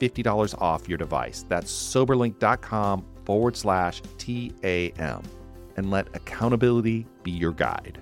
$50 off your device. That's soberlink.com forward slash TAM. And let accountability be your guide.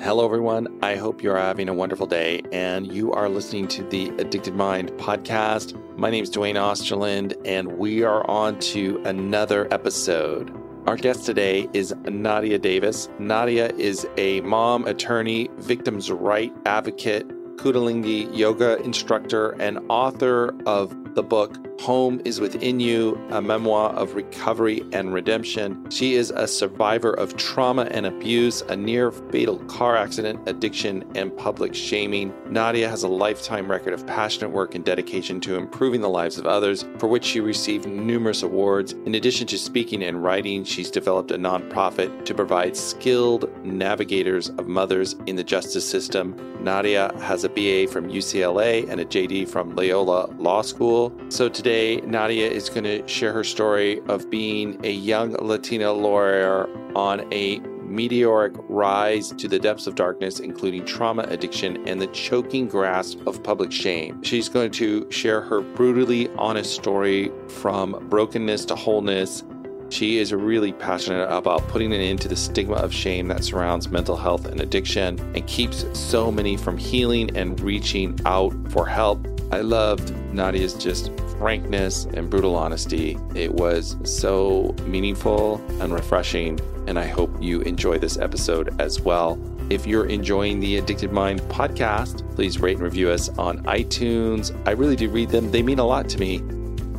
Hello, everyone. I hope you're having a wonderful day and you are listening to the Addicted Mind podcast. My name is Duane Osterlind, and we are on to another episode. Our guest today is Nadia Davis. Nadia is a mom, attorney, victims' right advocate, Kundalini yoga instructor, and author of the book Home is Within You, a memoir of recovery and redemption. She is a survivor of trauma and abuse, a near fatal car accident, addiction, and public shaming. Nadia has a lifetime record of passionate work and dedication to improving the lives of others, for which she received numerous awards. In addition to speaking and writing, she's developed a nonprofit to provide skilled navigators of mothers in the justice system. Nadia has a BA from UCLA and a JD from Loyola Law School. So today, Today, Nadia is going to share her story of being a young Latina lawyer on a meteoric rise to the depths of darkness, including trauma, addiction, and the choking grasp of public shame. She's going to share her brutally honest story from brokenness to wholeness. She is really passionate about putting an end to the stigma of shame that surrounds mental health and addiction and keeps so many from healing and reaching out for help. I loved Nadia's just frankness and brutal honesty. It was so meaningful and refreshing, and I hope you enjoy this episode as well. If you're enjoying the Addicted Mind podcast, please rate and review us on iTunes. I really do read them, they mean a lot to me.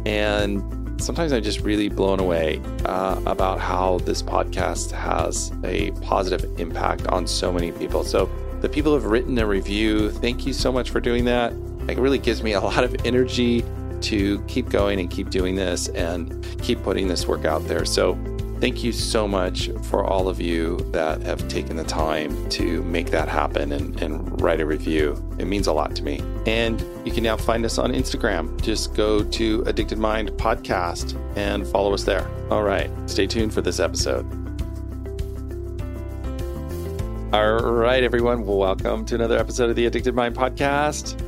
And sometimes I'm just really blown away uh, about how this podcast has a positive impact on so many people. So, the people who have written a review, thank you so much for doing that. It really gives me a lot of energy to keep going and keep doing this and keep putting this work out there. So, thank you so much for all of you that have taken the time to make that happen and, and write a review. It means a lot to me. And you can now find us on Instagram. Just go to Addicted Mind Podcast and follow us there. All right, stay tuned for this episode. All right, everyone, welcome to another episode of the Addicted Mind Podcast.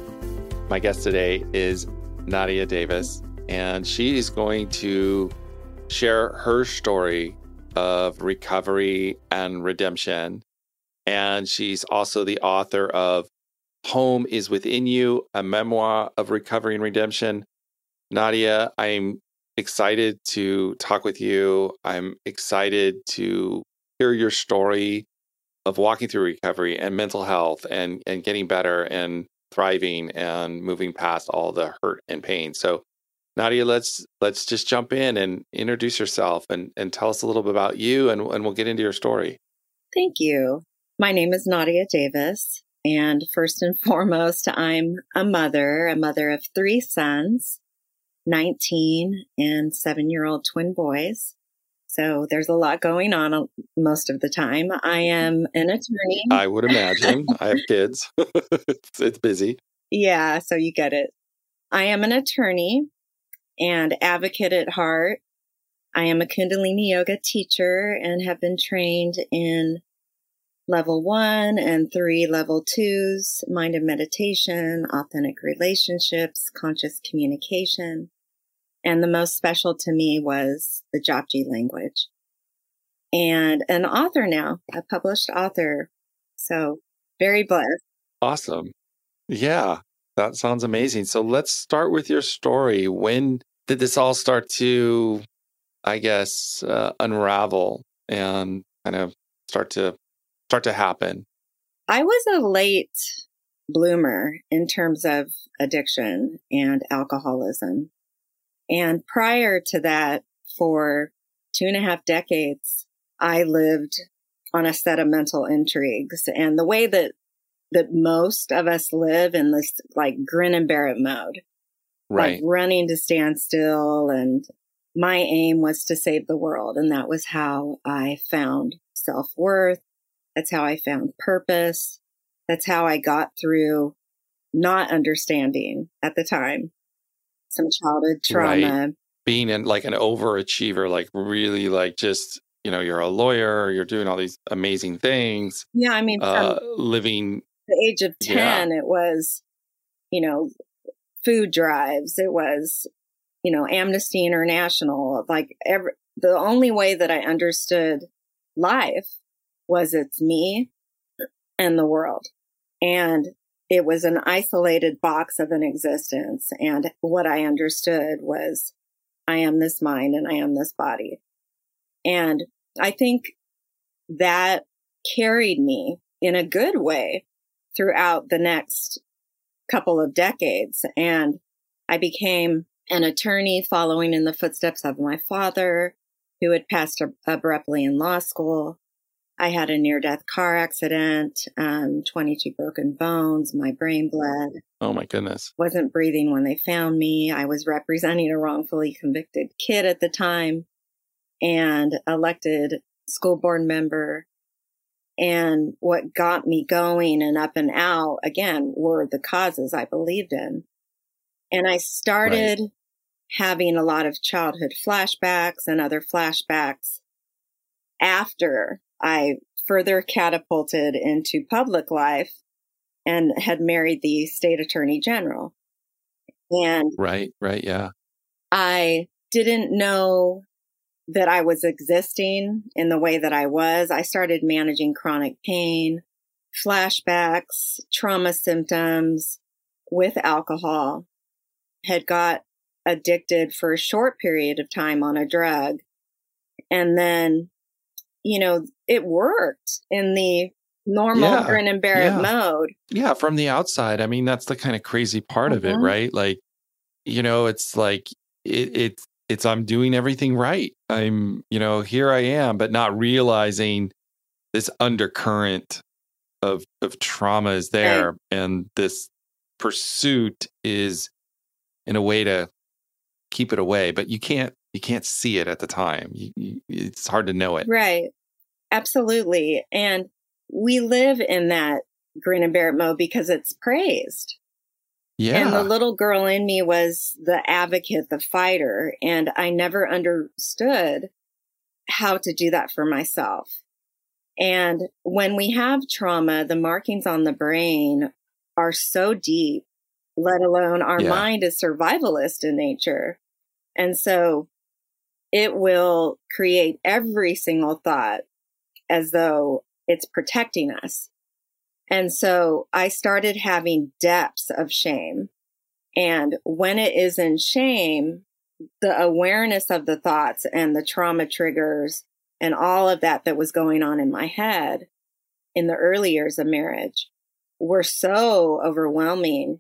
My guest today is Nadia Davis, and she is going to share her story of recovery and redemption. And she's also the author of Home is Within You, a memoir of recovery and redemption. Nadia, I'm excited to talk with you. I'm excited to hear your story of walking through recovery and mental health and, and getting better and thriving and moving past all the hurt and pain. So, Nadia, let's let's just jump in and introduce yourself and, and tell us a little bit about you and, and we'll get into your story. Thank you. My name is Nadia Davis. And first and foremost, I'm a mother, a mother of three sons, 19 and seven year old twin boys. So there's a lot going on uh, most of the time. I am an attorney. I would imagine. I have kids. it's, it's busy. Yeah, so you get it. I am an attorney and advocate at heart. I am a Kundalini yoga teacher and have been trained in level one and three level twos, mind and meditation, authentic relationships, conscious communication. And the most special to me was the Japji language. And an author now, a published author. So very blessed. Awesome. Yeah, that sounds amazing. So let's start with your story. When did this all start to, I guess, uh, unravel and kind of start to start to happen? I was a late bloomer in terms of addiction and alcoholism. And prior to that, for two and a half decades, I lived on a set of mental intrigues. And the way that that most of us live in this like grin and bear it mode. Right. Like running to stand still. And my aim was to save the world. And that was how I found self worth. That's how I found purpose. That's how I got through not understanding at the time some childhood trauma. Right. Being in like an overachiever, like really like just, you know, you're a lawyer, you're doing all these amazing things. Yeah. I mean, uh, living the age of 10, yeah. it was, you know, food drives. It was, you know, Amnesty International. Like every, the only way that I understood life was it's me and the world. And it was an isolated box of an existence. And what I understood was I am this mind and I am this body. And I think that carried me in a good way throughout the next couple of decades. And I became an attorney following in the footsteps of my father, who had passed abruptly in law school. I had a near death car accident, um, 22 broken bones, my brain bled. Oh my goodness. Wasn't breathing when they found me. I was representing a wrongfully convicted kid at the time and elected school board member and what got me going and up and out again were the causes I believed in. And I started right. having a lot of childhood flashbacks and other flashbacks after I further catapulted into public life and had married the state attorney general. And right, right, yeah. I didn't know that I was existing in the way that I was, I started managing chronic pain, flashbacks, trauma symptoms with alcohol, had got addicted for a short period of time on a drug. And then, you know, it worked in the normal yeah, grin and bear yeah. mode. Yeah, from the outside. I mean, that's the kind of crazy part mm-hmm. of it, mm-hmm. right? Like, you know, it's like it, it's it's I'm doing everything right. I'm, you know, here I am, but not realizing this undercurrent of of trauma is there right. and this pursuit is in a way to keep it away, but you can't you can't see it at the time. You, you, it's hard to know it. Right. Absolutely. And we live in that grin and bear it mode because it's praised. Yeah. And the little girl in me was the advocate, the fighter. And I never understood how to do that for myself. And when we have trauma, the markings on the brain are so deep, let alone our yeah. mind is survivalist in nature. And so it will create every single thought as though it's protecting us. And so I started having depths of shame. And when it is in shame, the awareness of the thoughts and the trauma triggers and all of that that was going on in my head in the early years of marriage were so overwhelming.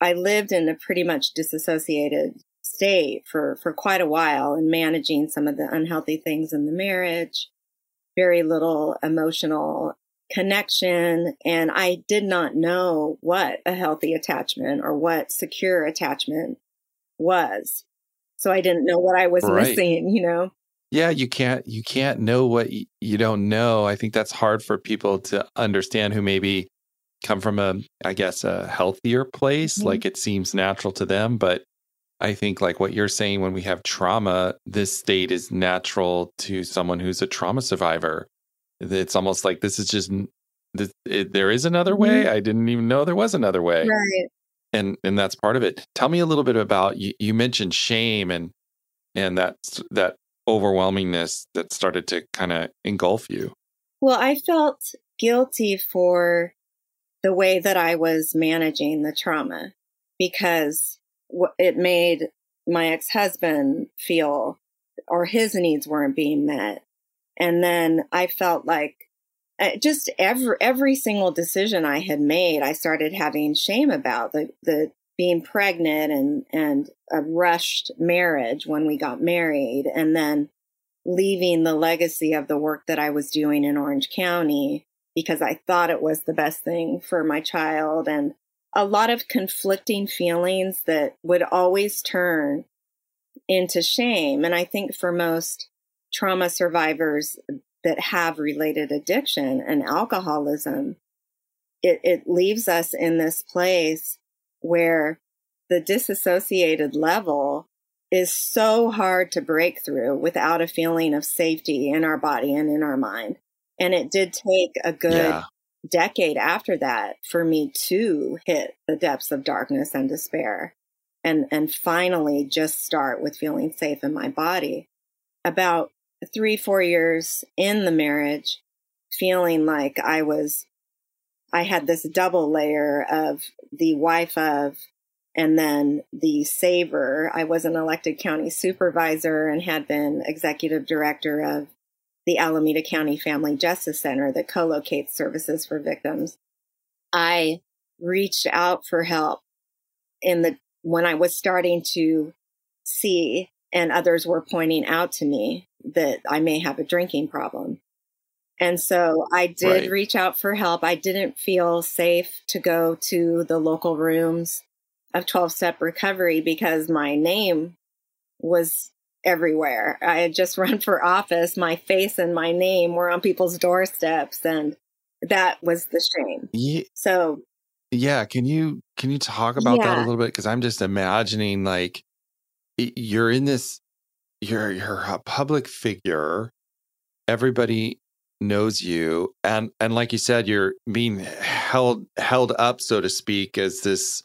I lived in a pretty much disassociated state for, for quite a while and managing some of the unhealthy things in the marriage, very little emotional connection. And I did not know what a healthy attachment or what secure attachment was. So I didn't know what I was right. missing, you know? Yeah, you can't you can't know what you don't know. I think that's hard for people to understand who maybe come from a I guess a healthier place, mm-hmm. like it seems natural to them, but I think like what you're saying when we have trauma, this state is natural to someone who's a trauma survivor. It's almost like this is just this, it, there is another way. Mm-hmm. I didn't even know there was another way. Right. And and that's part of it. Tell me a little bit about you, you mentioned shame and and that that overwhelmingness that started to kind of engulf you? Well, I felt guilty for the way that I was managing the trauma because it made my ex husband feel or his needs weren't being met. And then I felt like uh, just every every single decision I had made, I started having shame about the the being pregnant and and a rushed marriage when we got married, and then leaving the legacy of the work that I was doing in Orange County because I thought it was the best thing for my child, and a lot of conflicting feelings that would always turn into shame. And I think for most trauma survivors, that have related addiction and alcoholism, it, it leaves us in this place where the disassociated level is so hard to break through without a feeling of safety in our body and in our mind. And it did take a good yeah. Decade after that for me to hit the depths of darkness and despair and, and finally just start with feeling safe in my body. About three, four years in the marriage, feeling like I was, I had this double layer of the wife of, and then the saver. I was an elected county supervisor and had been executive director of the Alameda County Family Justice Center that co locates services for victims. I reached out for help in the when I was starting to see and others were pointing out to me that I may have a drinking problem. And so I did right. reach out for help. I didn't feel safe to go to the local rooms of 12 step recovery because my name was everywhere. I had just run for office. My face and my name were on people's doorsteps and that was the shame. Yeah. So yeah, can you can you talk about yeah. that a little bit cuz I'm just imagining like you're in this you're you're a public figure everybody knows you and and like you said you're being held held up so to speak as this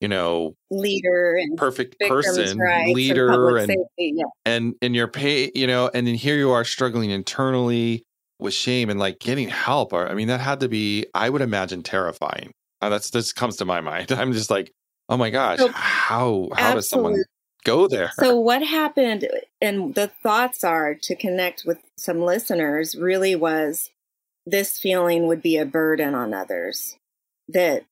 you know leader and perfect person leader and safety, yeah. and and you're pay you know and then here you are struggling internally with shame and like getting help or i mean that had to be i would imagine terrifying uh, that's this comes to my mind i'm just like oh my gosh so, how how does someone go there. So, what happened, and the thoughts are to connect with some listeners, really was this feeling would be a burden on others. That,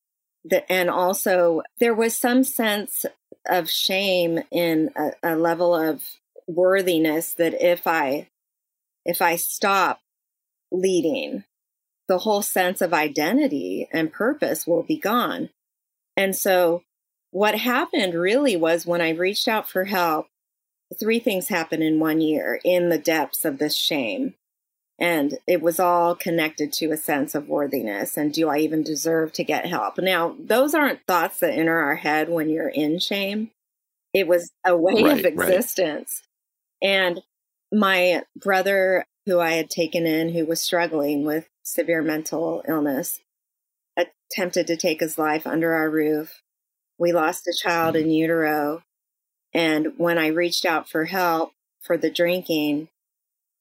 that and also there was some sense of shame in a, a level of worthiness that if I, if I stop leading, the whole sense of identity and purpose will be gone. And so what happened really was when I reached out for help, three things happened in one year in the depths of this shame. And it was all connected to a sense of worthiness. And do I even deserve to get help? Now, those aren't thoughts that enter our head when you're in shame. It was a way right, of existence. Right. And my brother, who I had taken in, who was struggling with severe mental illness, attempted to take his life under our roof we lost a child mm-hmm. in utero. And when I reached out for help for the drinking,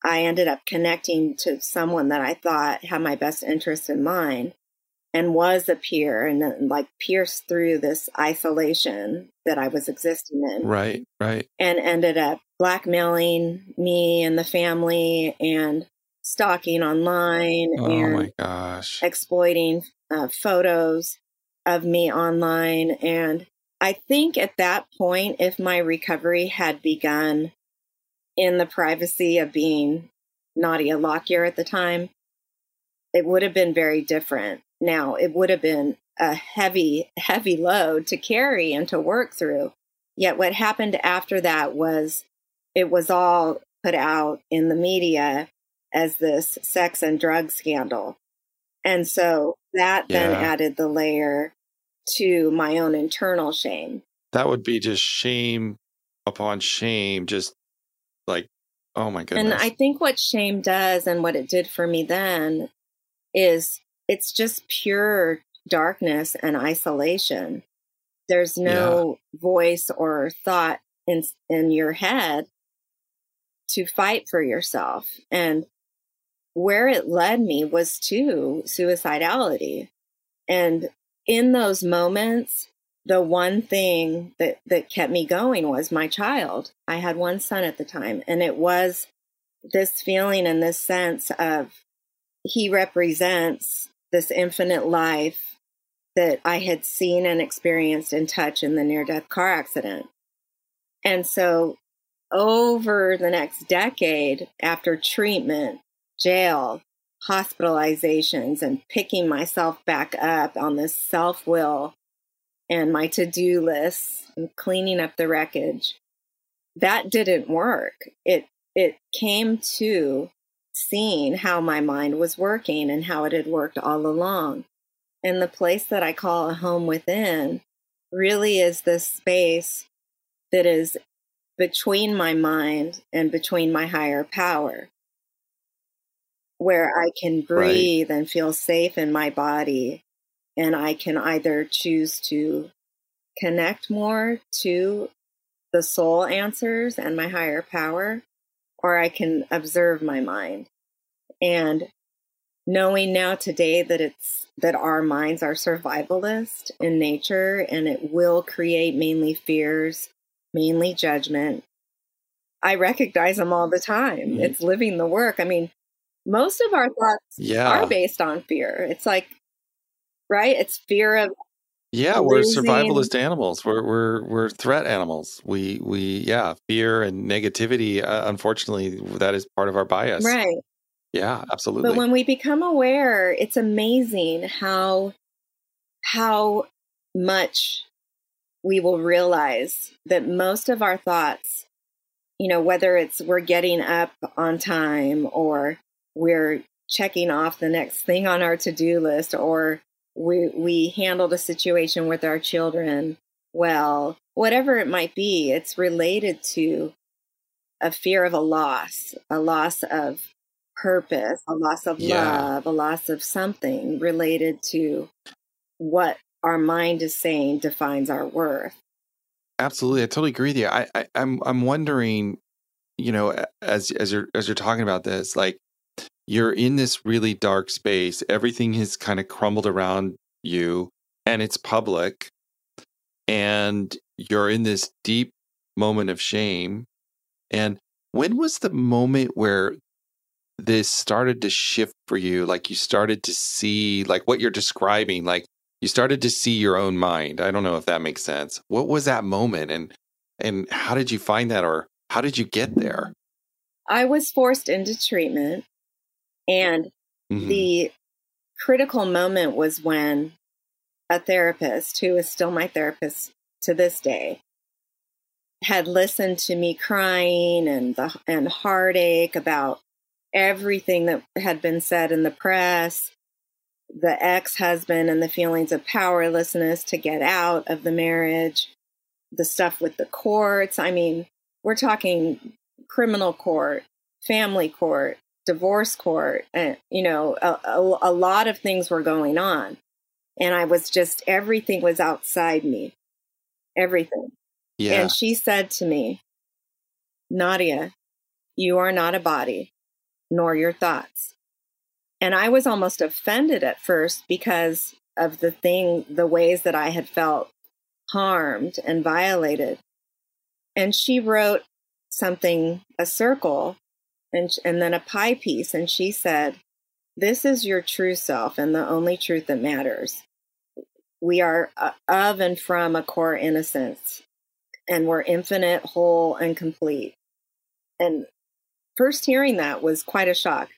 I ended up connecting to someone that I thought had my best interest in mind and was a peer and like pierced through this isolation that I was existing in. Right, right. And ended up blackmailing me and the family and stalking online oh and my gosh exploiting uh, photos of me online. And I think at that point, if my recovery had begun in the privacy of being Nadia Lockyer at the time, it would have been very different. Now, it would have been a heavy, heavy load to carry and to work through. Yet, what happened after that was it was all put out in the media as this sex and drug scandal. And so that yeah. then added the layer to my own internal shame. That would be just shame upon shame, just like, oh my goodness. And I think what shame does and what it did for me then is it's just pure darkness and isolation. There's no yeah. voice or thought in in your head to fight for yourself. And where it led me was to suicidality. And in those moments, the one thing that, that kept me going was my child. I had one son at the time, and it was this feeling and this sense of he represents this infinite life that I had seen and experienced and touched in the near death car accident. And so, over the next decade, after treatment, jail, hospitalizations, and picking myself back up on this self will and my to do lists and cleaning up the wreckage, that didn't work. It it came to seeing how my mind was working and how it had worked all along. And the place that I call a home within really is this space that is between my mind and between my higher power, where I can breathe right. and feel safe in my body. And I can either choose to connect more to the soul answers and my higher power, or I can observe my mind. And knowing now today that it's that our minds are survivalist in nature and it will create mainly fears, mainly judgment. I recognize them all the time. Mm-hmm. It's living the work. I mean, most of our thoughts yeah. are based on fear. It's like, right? It's fear of yeah, we're survivalist animals. We're we're we're threat animals. We we yeah, fear and negativity. Uh, unfortunately, that is part of our bias. Right. Yeah, absolutely. But when we become aware, it's amazing how how much we will realize that most of our thoughts, you know, whether it's we're getting up on time or we're checking off the next thing on our to-do list or we we handled a situation with our children well whatever it might be it's related to a fear of a loss a loss of purpose a loss of yeah. love a loss of something related to what our mind is saying defines our worth absolutely i totally agree with you i, I i'm i'm wondering you know as as you're as you're talking about this like you're in this really dark space. Everything has kind of crumbled around you and it's public. And you're in this deep moment of shame. And when was the moment where this started to shift for you? Like you started to see, like what you're describing, like you started to see your own mind. I don't know if that makes sense. What was that moment and and how did you find that or how did you get there? I was forced into treatment and mm-hmm. the critical moment was when a therapist, who is still my therapist to this day, had listened to me crying and the and heartache about everything that had been said in the press, the ex-husband and the feelings of powerlessness to get out of the marriage, the stuff with the courts. I mean, we're talking criminal court, family court, divorce court and you know a, a, a, lot of things were going on. And i was just everything was outside me. Everything. Yeah. and she said to me nadia you are not a body nor your thoughts. And i was almost offended at first because of the thing the ways that i had felt harmed and violated. And she wrote something a circle and, and then a pie piece. And she said, This is your true self and the only truth that matters. We are uh, of and from a core innocence, and we're infinite, whole, and complete. And first hearing that was quite a shock.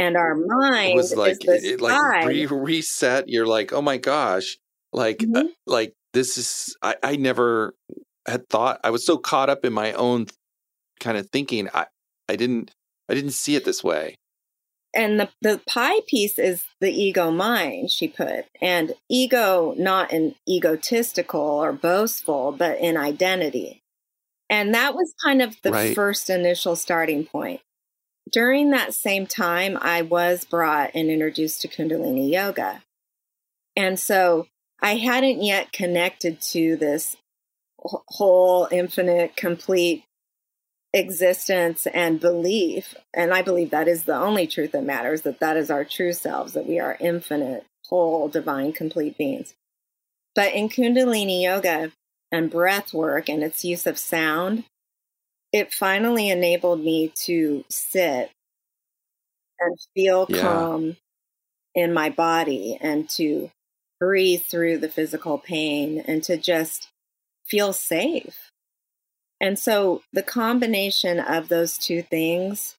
And our mind it was like it, like re- reset. You're like, oh my gosh, like uh, mm-hmm. uh, like this is I, I never had thought. I was so caught up in my own kind of thinking. I I didn't I didn't see it this way. And the, the pie piece is the ego mind, she put. And ego, not in egotistical or boastful, but in identity. And that was kind of the right. first initial starting point. During that same time, I was brought and introduced to Kundalini Yoga. And so I hadn't yet connected to this whole, infinite, complete existence and belief and i believe that is the only truth that matters that that is our true selves that we are infinite whole divine complete beings but in kundalini yoga and breath work and its use of sound it finally enabled me to sit and feel Yeah. calm in my body and to breathe through the physical pain and to just feel safe. And so the combination of those two things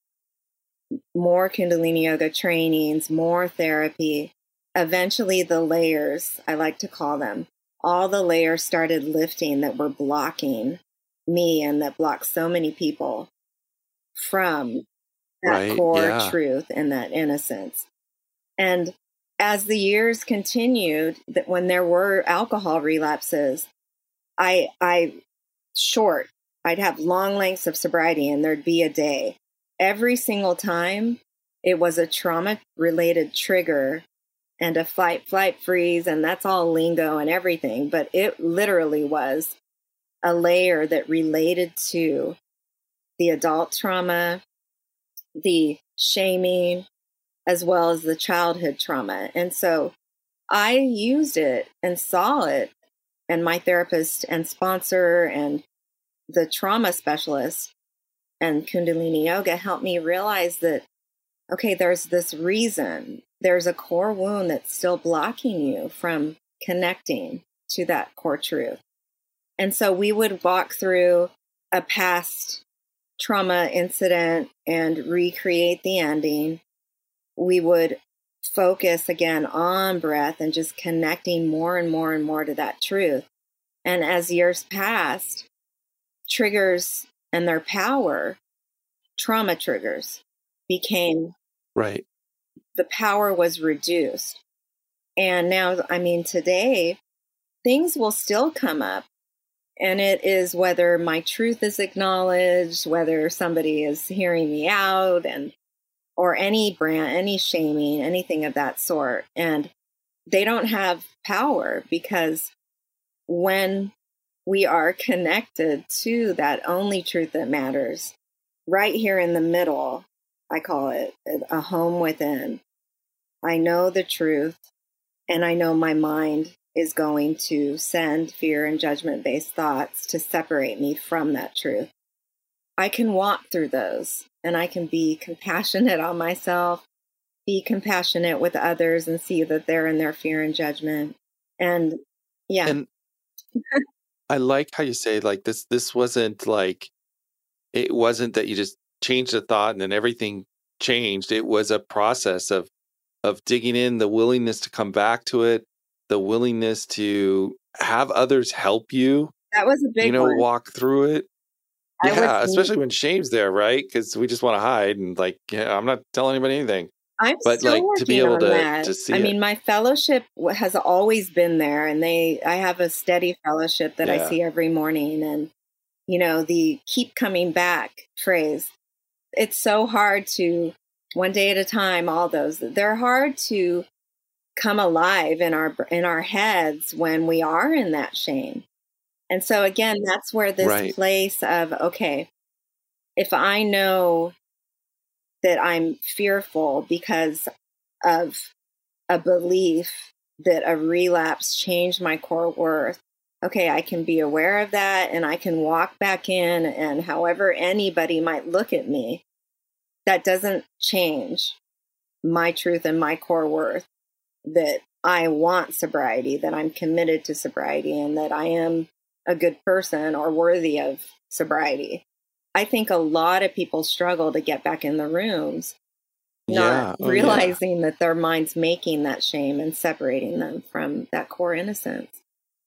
more Kundalini yoga trainings, more therapy, eventually the layers, I like to call them, all the layers started lifting that were blocking me and that blocked so many people from that Right, core yeah. truth and that innocence. And as the years continued, that when there were alcohol relapses, I I short, I'd have long lengths of sobriety and there'd be a day. Every single time it was a trauma related trigger and a fight flight freeze and that's all lingo and everything, but it literally was a layer that related to the adult trauma, the shaming, as well as the childhood trauma. And so I used it and saw it, and my therapist and sponsor and the trauma specialist and Kundalini Yoga helped me realize that, okay, there's this reason, there's a core wound that's still blocking you from connecting to that core truth. And so we would walk through a past trauma incident and recreate the ending. We would focus again on breath and just connecting more and more and more to that truth. And as years passed, triggers and their power, trauma triggers, became Right. the power was reduced. And now, I mean, today, things will still come up. And it is whether my truth is acknowledged, whether somebody is hearing me out, and or any brand, any shaming, anything of that sort. And they don't have power because when we are connected to that only truth that matters, right here in the middle, I call it a home within. I know the truth, and I know my mind is going to send fear and judgment based thoughts to separate me from that truth. I can walk through those and I can be compassionate on myself, be compassionate with others, and see that they're in their fear and judgment. And yeah, And I like how you say like this this wasn't like it wasn't that you just changed a thought and then everything changed. It was a process of of digging in, the willingness to come back to it, the willingness to have others help you, that was a big you know, one. walk through it. I Yeah, especially when shame's there, right? Because we just want to hide and like, yeah, I'm not telling anybody anything. I'm But, still like, to be able to- that. to see I it. mean, my fellowship has always been there, and they I have a steady fellowship that I see every morning, and you know the keep coming back phrase. It's so hard to one day at a time. All those they're hard to come alive in our in our heads when we are in that shame. And so again, that's where this Right. place of okay, if I know that I'm fearful because of a belief that a relapse changed my core worth. Okay, I can be aware of that and I can walk back in, and however anybody might look at me, that doesn't change my truth and my core worth that I want sobriety, that I'm committed to sobriety, and that I am a good person or worthy of sobriety. I think a lot of people struggle to get back in the rooms, Yeah. not Oh, yeah. realizing that their mind's making that shame and separating them from that core innocence.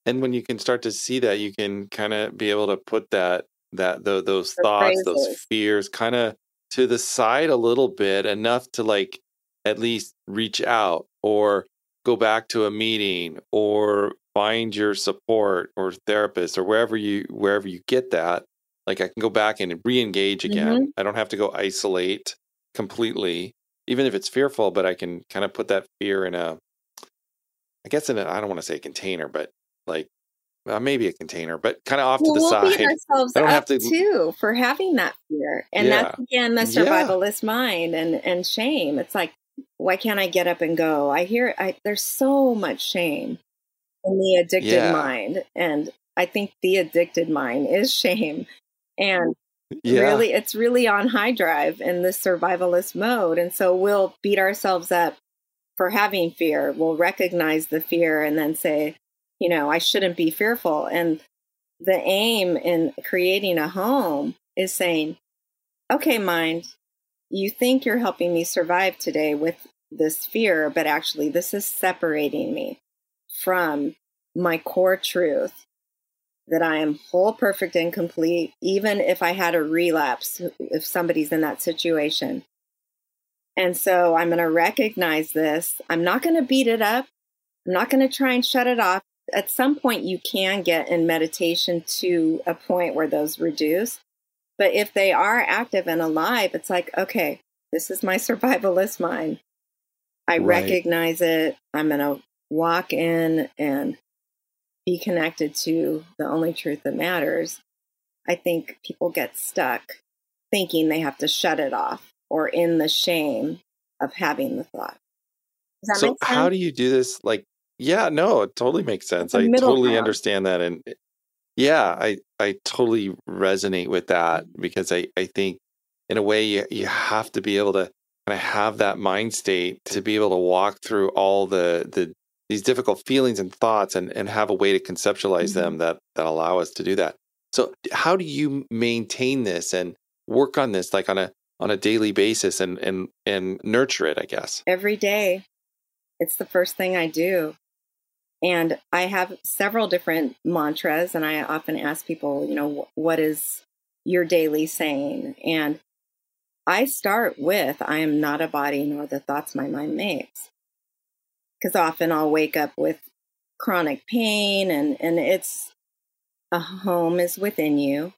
And when you can start to see that, you can kind of be able to put that that tho- those The thoughts, those fears, kind of to the side a little bit, enough to like at least reach out or go back to a meeting or find your support or therapist or wherever you wherever you get that. Like I can go back and re-engage again. I don't have to go isolate completely, even if it's fearful. But I can kind of put that fear in a, I guess in a I don't want to say container, but like uh, maybe a container, but kind of off well, to the we'll side. beat ourselves I don't up have to- too for having that fear, and Yeah. that's again the Yeah. survivalist mind and and shame. It's like, why can't I get up and go? I hear I, there's so much shame in the addicted Yeah. mind, and I think the addicted mind is shame, and yeah, really it's really on high drive in this survivalist mode. And so we'll beat ourselves up for having fear. We'll recognize the fear and then say you know i shouldn't be fearful. And the aim in creating a home is saying okay mind you think you're helping me survive today with this fear but actually this is separating me from my core truth that I am whole, perfect, and complete, even if I had a relapse, if somebody's in that situation. And so I'm going to recognize this. I'm not going to beat it up. I'm not going to try and shut it off. At some point, you can get in meditation to a point where those reduce. But if they are active and alive, it's like, okay, this is my survivalist mind. I Right. recognize it. I'm going to walk in and be connected to the only truth that matters. I think people get stuck thinking they have to shut it off or in the shame of having the thought. Does that so make sense? how do you do this? Like, yeah, no, it totally makes sense. I totally ground. understand that, and yeah, I I totally resonate with that mm-hmm. because I I think in a way you you have to be able to kind of have that mind state to be able to walk through all the the these difficult feelings and thoughts and and have a way to conceptualize Mhm. them that that allow us to do that. So how do you maintain this and work on this like on a on a daily basis and and and nurture it? I guess. every day. It's the first thing I do. And I have several different mantras, and I often ask people, you know, what is your daily saying? And I start with, I am not a body nor the thoughts my mind makes. Because often I'll wake up with chronic pain, and, and it's a home is within you.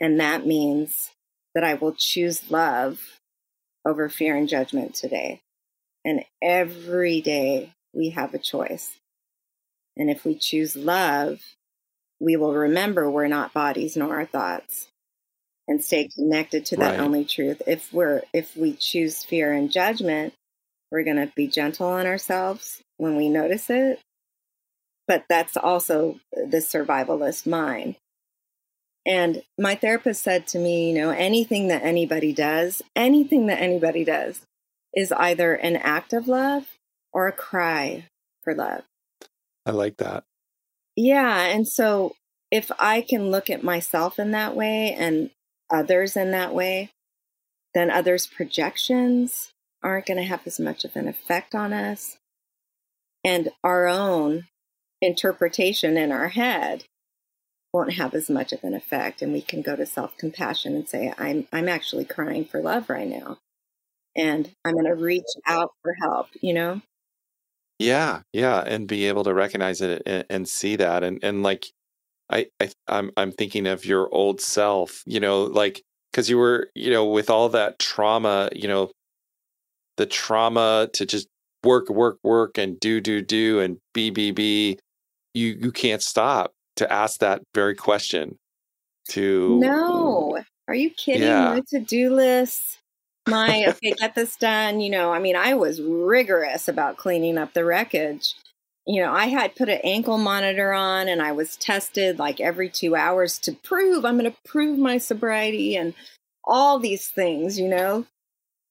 And that means that I will choose love over fear and judgment today. And every day we have a choice. And if we choose love, we will remember we're not bodies nor our thoughts and stay connected to that Right. only truth. If we're if we choose fear and judgment, we're going to be gentle on ourselves when we notice it. But that's also the survivalist mind. And my therapist said to me, you know, anything that anybody does, anything that anybody does is either an act of love or a cry for love. I like that. Yeah. And so if I can look at myself in that way and others in that way, then others' projections aren't going to have as much of an effect on us. And our own interpretation in our head won't have as much of an effect. And we can go to self compassion and say, I'm, I'm actually crying for love right now. And I'm going to reach out for help, you know? Yeah, yeah, and be able to recognize it and, and see that, and and like, I, I I'm I'm thinking of your old self, you know, like because you were, you know, with all that trauma, you know, the trauma to just work, work, work, and do, do, do, and be, be, be. You you can't stop to ask that very question. To No. Are you kidding? Yeah. My to do list. My, okay, get this done. You know, I mean, I was rigorous about cleaning up the wreckage. You know, I had put an ankle monitor on and I was tested like every two hours to prove I'm going to prove my sobriety and all these things, you know.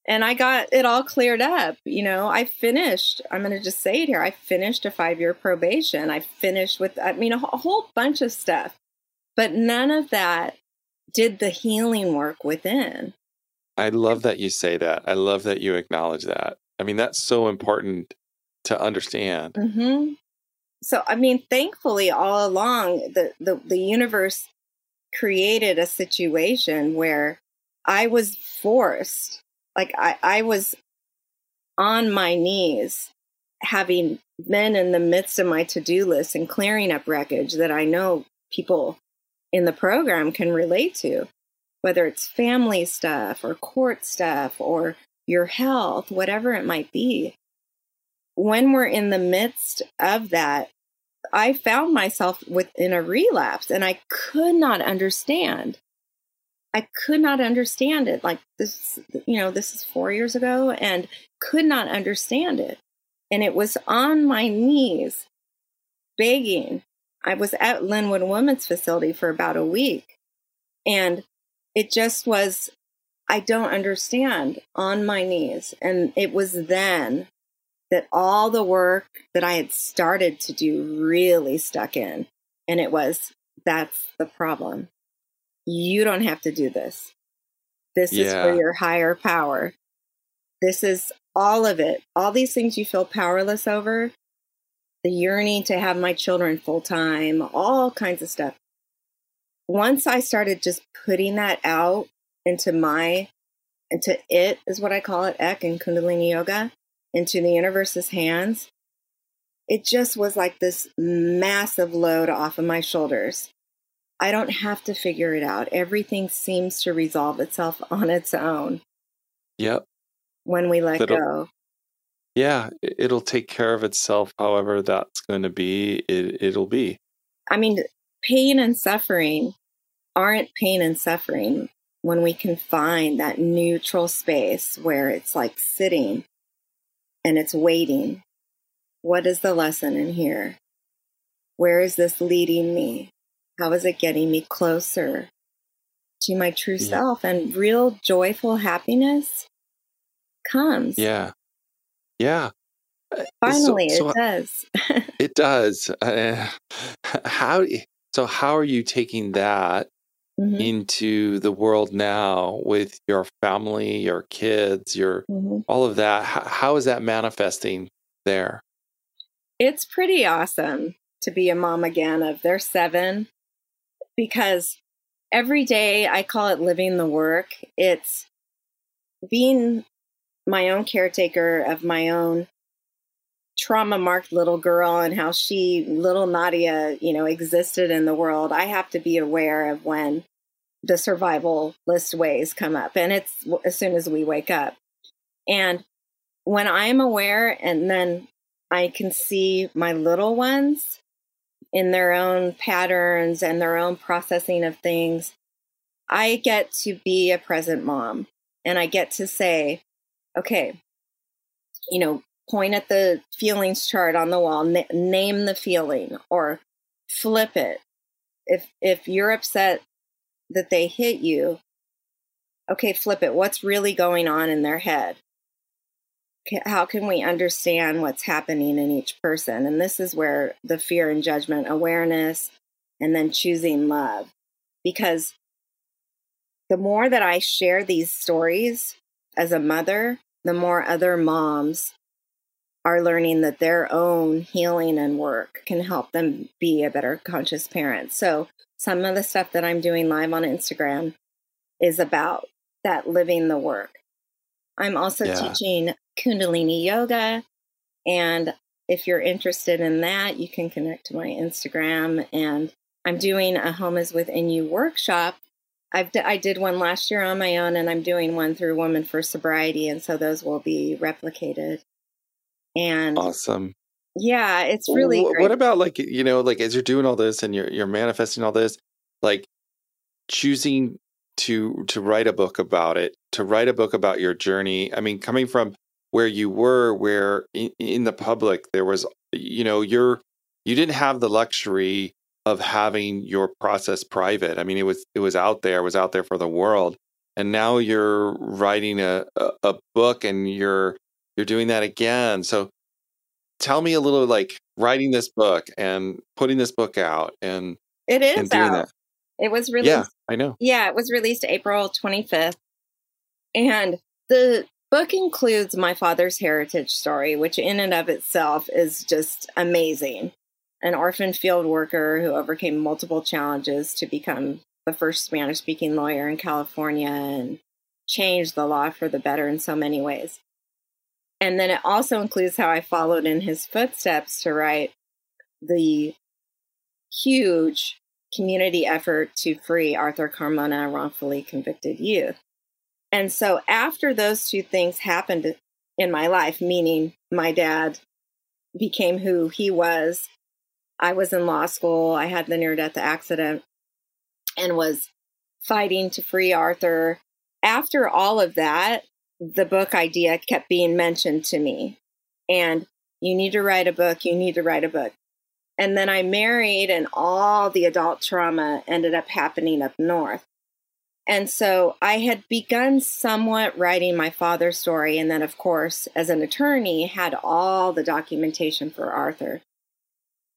And I got it all cleared up. You know, I finished, I'm going to just say it here. I finished a five year probation. I finished with, I mean, a a whole bunch of stuff. But none of that did the healing work within. I love that you say that. I love that you acknowledge that. I mean, that's so important to understand. hmm So, I mean, thankfully, all along, the, the, the universe created a situation where I was forced, like, I, I was on my knees, having been in the midst of my to do list and clearing up wreckage that I know people in the program can relate to, whether it's family stuff or court stuff or your health, whatever it might be when we're in the midst of that, I found myself within a relapse and I could not understand. I could not understand it. Like this, you know, this is four years ago and could not understand it. And it was on my knees begging. I was at Lynwood Women's Facility for about a week. And it just was, I don't understand on my knees. And it was then that all the work that I had started to do really stuck in. And it was, that's the problem. You don't have to do this. This yeah. is for your higher power. This is all of it. All these things you feel powerless over, the yearning to have my children full time, all kinds of stuff. Once I started just putting that out into my, into it is what I call it, Ek and Kundalini Yoga, into the universe's hands, it just was like this massive load off of my shoulders. I don't have to figure it out. Everything seems to resolve itself on its own. Yep. When we let it'll, go. Yeah, it'll take care of itself however that's going to be. It, it'll be. I mean, pain and suffering aren't pain and suffering when we can find that neutral space where it's like sitting and it's waiting. What is the lesson in here? Where is this leading me? How is it getting me closer to my true yeah. self? And real joyful happiness comes. Yeah. Yeah. Uh, Finally, so, so it does. it does. Uh, how so? How are you taking that mm-hmm. into the world now with your family, your kids, your mm-hmm. all of that. How, how is that manifesting there? It's pretty awesome to be a mom again of their seven because every day I call it living the work. It's being my own caretaker of my own trauma marked little girl and how she little nadia you know existed in the world i have to be aware of when the survivalist ways come up and it's as soon as we wake up and when i'm aware and then i can see my little ones in their own patterns and their own processing of things i get to be a present mom and i get to say okay you know point at the feelings chart on the wall, na- name the feeling, or flip it. If if you're upset that they hit you, okay, flip it. What's really going on in their head? How can we understand what's happening in each person? And this is where the fear and judgment awareness, and then choosing love, because the more that I share these stories as a mother, the more other moms are learning that their own healing and work can help them be a better conscious parent. So, some of the stuff that I'm doing live on Instagram is about that living the work. I'm also yeah. teaching Kundalini yoga. And if you're interested in that, you can connect to my Instagram. And I'm doing a Home is Within You workshop. I've d- I did one last year on my own, and I'm doing one through Women for Sobriety. And so those will be replicated. And awesome. Yeah, it's really what, what about like you know like as you're doing all this and you're you're manifesting all this like choosing to to write a book about it, to write a book about your journey. I mean, coming from where you were where in, in the public there was you know, you're you didn't have the luxury of having your process private. I mean, it was it was out there, it was out there for the world. And now you're writing a, a, a book and you're you're doing that again. So tell me a little like writing this book and putting this book out and it is and doing out. that. It was released. Yeah, I know. Yeah, it was released April 25th. And the book includes my father's heritage story, which in and of itself is just amazing. An orphan field worker who overcame multiple challenges to become the first Spanish speaking lawyer in California and changed the law for the better in so many ways. And then it also includes how I followed in his footsteps to write the huge community effort to free Arthur Carmona, wrongfully convicted youth. And so after those two things happened in my life, meaning my dad became who he was, I was in law school. I had the near death accident and was fighting to free Arthur. After all of that, the book idea kept being mentioned to me. And you need to write a book, you need to write a book. And then I married, and all the adult trauma ended up happening up north. And so I had begun somewhat writing my father's story. And then, of course, as an attorney, had all the documentation for Arthur.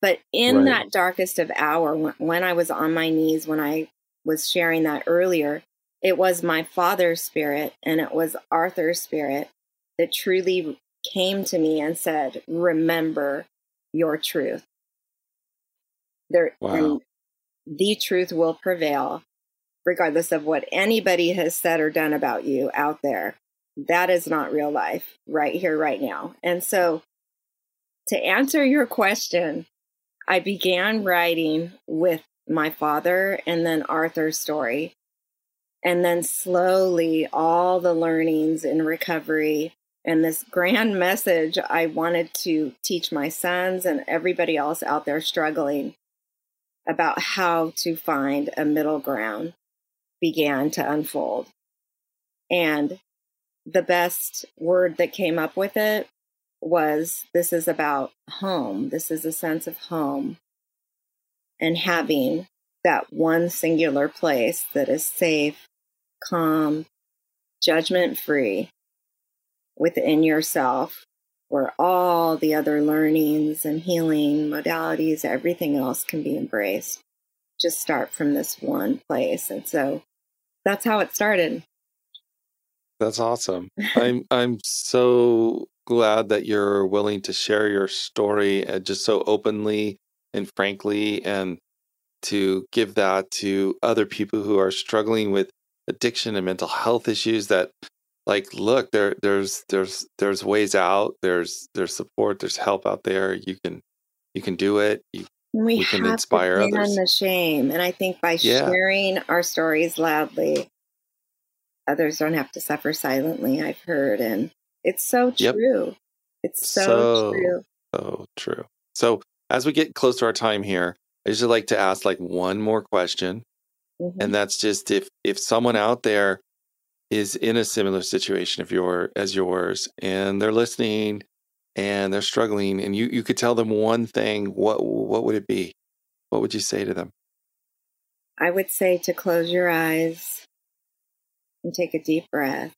But in right. that darkest of hour, when I was on my knees, when I was sharing that earlier, it was my father's spirit and it was Arthur's spirit that truly came to me and said, Remember your truth. There, wow. and the truth will prevail regardless of what anybody has said or done about you out there. That is not real life right here, right now. And so, to answer your question, I began writing with my father and then Arthur's story. And then slowly, all the learnings in recovery and this grand message I wanted to teach my sons and everybody else out there struggling about how to find a middle ground began to unfold. And the best word that came up with it was this is about home. This is a sense of home and having that one singular place that is safe, calm, judgment free within yourself, where all the other learnings and healing modalities, everything else can be embraced. Just start from this one place. And so that's how it started. That's awesome. I'm I'm so glad that you're willing to share your story uh, just so openly and frankly and to give that to other people who are struggling with addiction and mental health issues that like look there there's there's there's ways out there's there's support there's help out there you can you can do it you, we, we can inspire to others the shame and i think by yeah. sharing our stories loudly others don't have to suffer silently i've heard and it's so true yep. it's so, so true so true so as we get close to our time here i usually like to ask like one more question mm-hmm. and that's just if if someone out there is in a similar situation of your as yours and they're listening and they're struggling and you you could tell them one thing what what would it be? What would you say to them? I would say to close your eyes and take a deep breath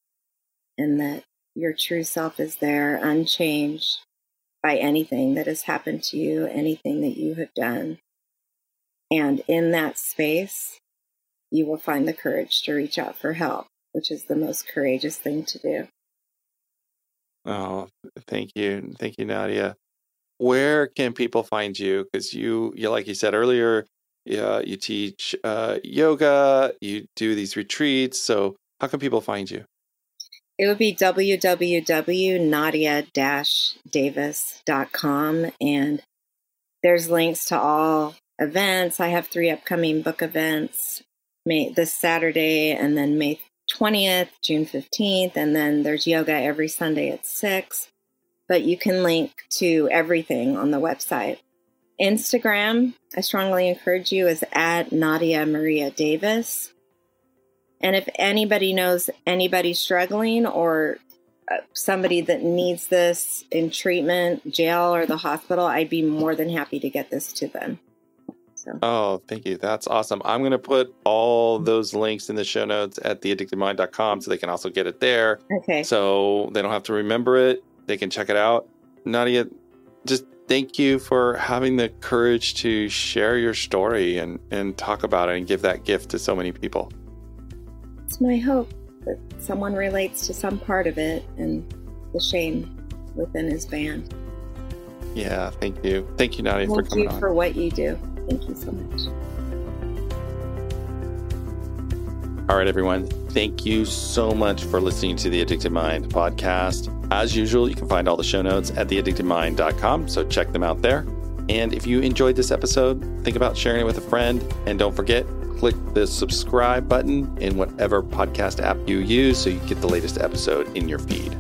and that your true self is there unchanged by anything that has happened to you anything that you have done. And in that space you will find the courage to reach out for help which is the most courageous thing to do. Oh, thank you. Thank you, Nadia. Where can people find you? Because you, you, like you said earlier, yeah, you teach uh, yoga, you do these retreats. So, how can people find you? It would be www.nadia-davis.com. And there's links to all events. I have three upcoming book events May this Saturday and then May 20th, June 15th, and then there's yoga every Sunday at 6. But you can link to everything on the website. Instagram, I strongly encourage you, is at Nadia Maria Davis. And if anybody knows anybody struggling or uh, somebody that needs this in treatment, jail, or the hospital, I'd be more than happy to get this to them. So. Oh, thank you. That's awesome. I'm going to put all mm-hmm. those links in the show notes at theaddictedmind.com so they can also get it there. Okay. So they don't have to remember it. They can check it out. Nadia, just thank you for having the courage to share your story and, and talk about it and give that gift to so many people. It's my hope that someone relates to some part of it and the shame within his band. Yeah, thank you. Thank you, Nadia, thank for coming you on. for what you do. Thank you so much. All right, everyone. Thank you so much for listening to the Addicted Mind podcast. As usual, you can find all the show notes at theaddictedmind.com, so check them out there. And if you enjoyed this episode, think about sharing it with a friend. And don't forget, click the subscribe button in whatever podcast app you use so you get the latest episode in your feed.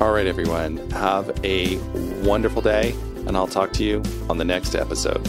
All right, everyone. Have a wonderful day, and I'll talk to you on the next episode.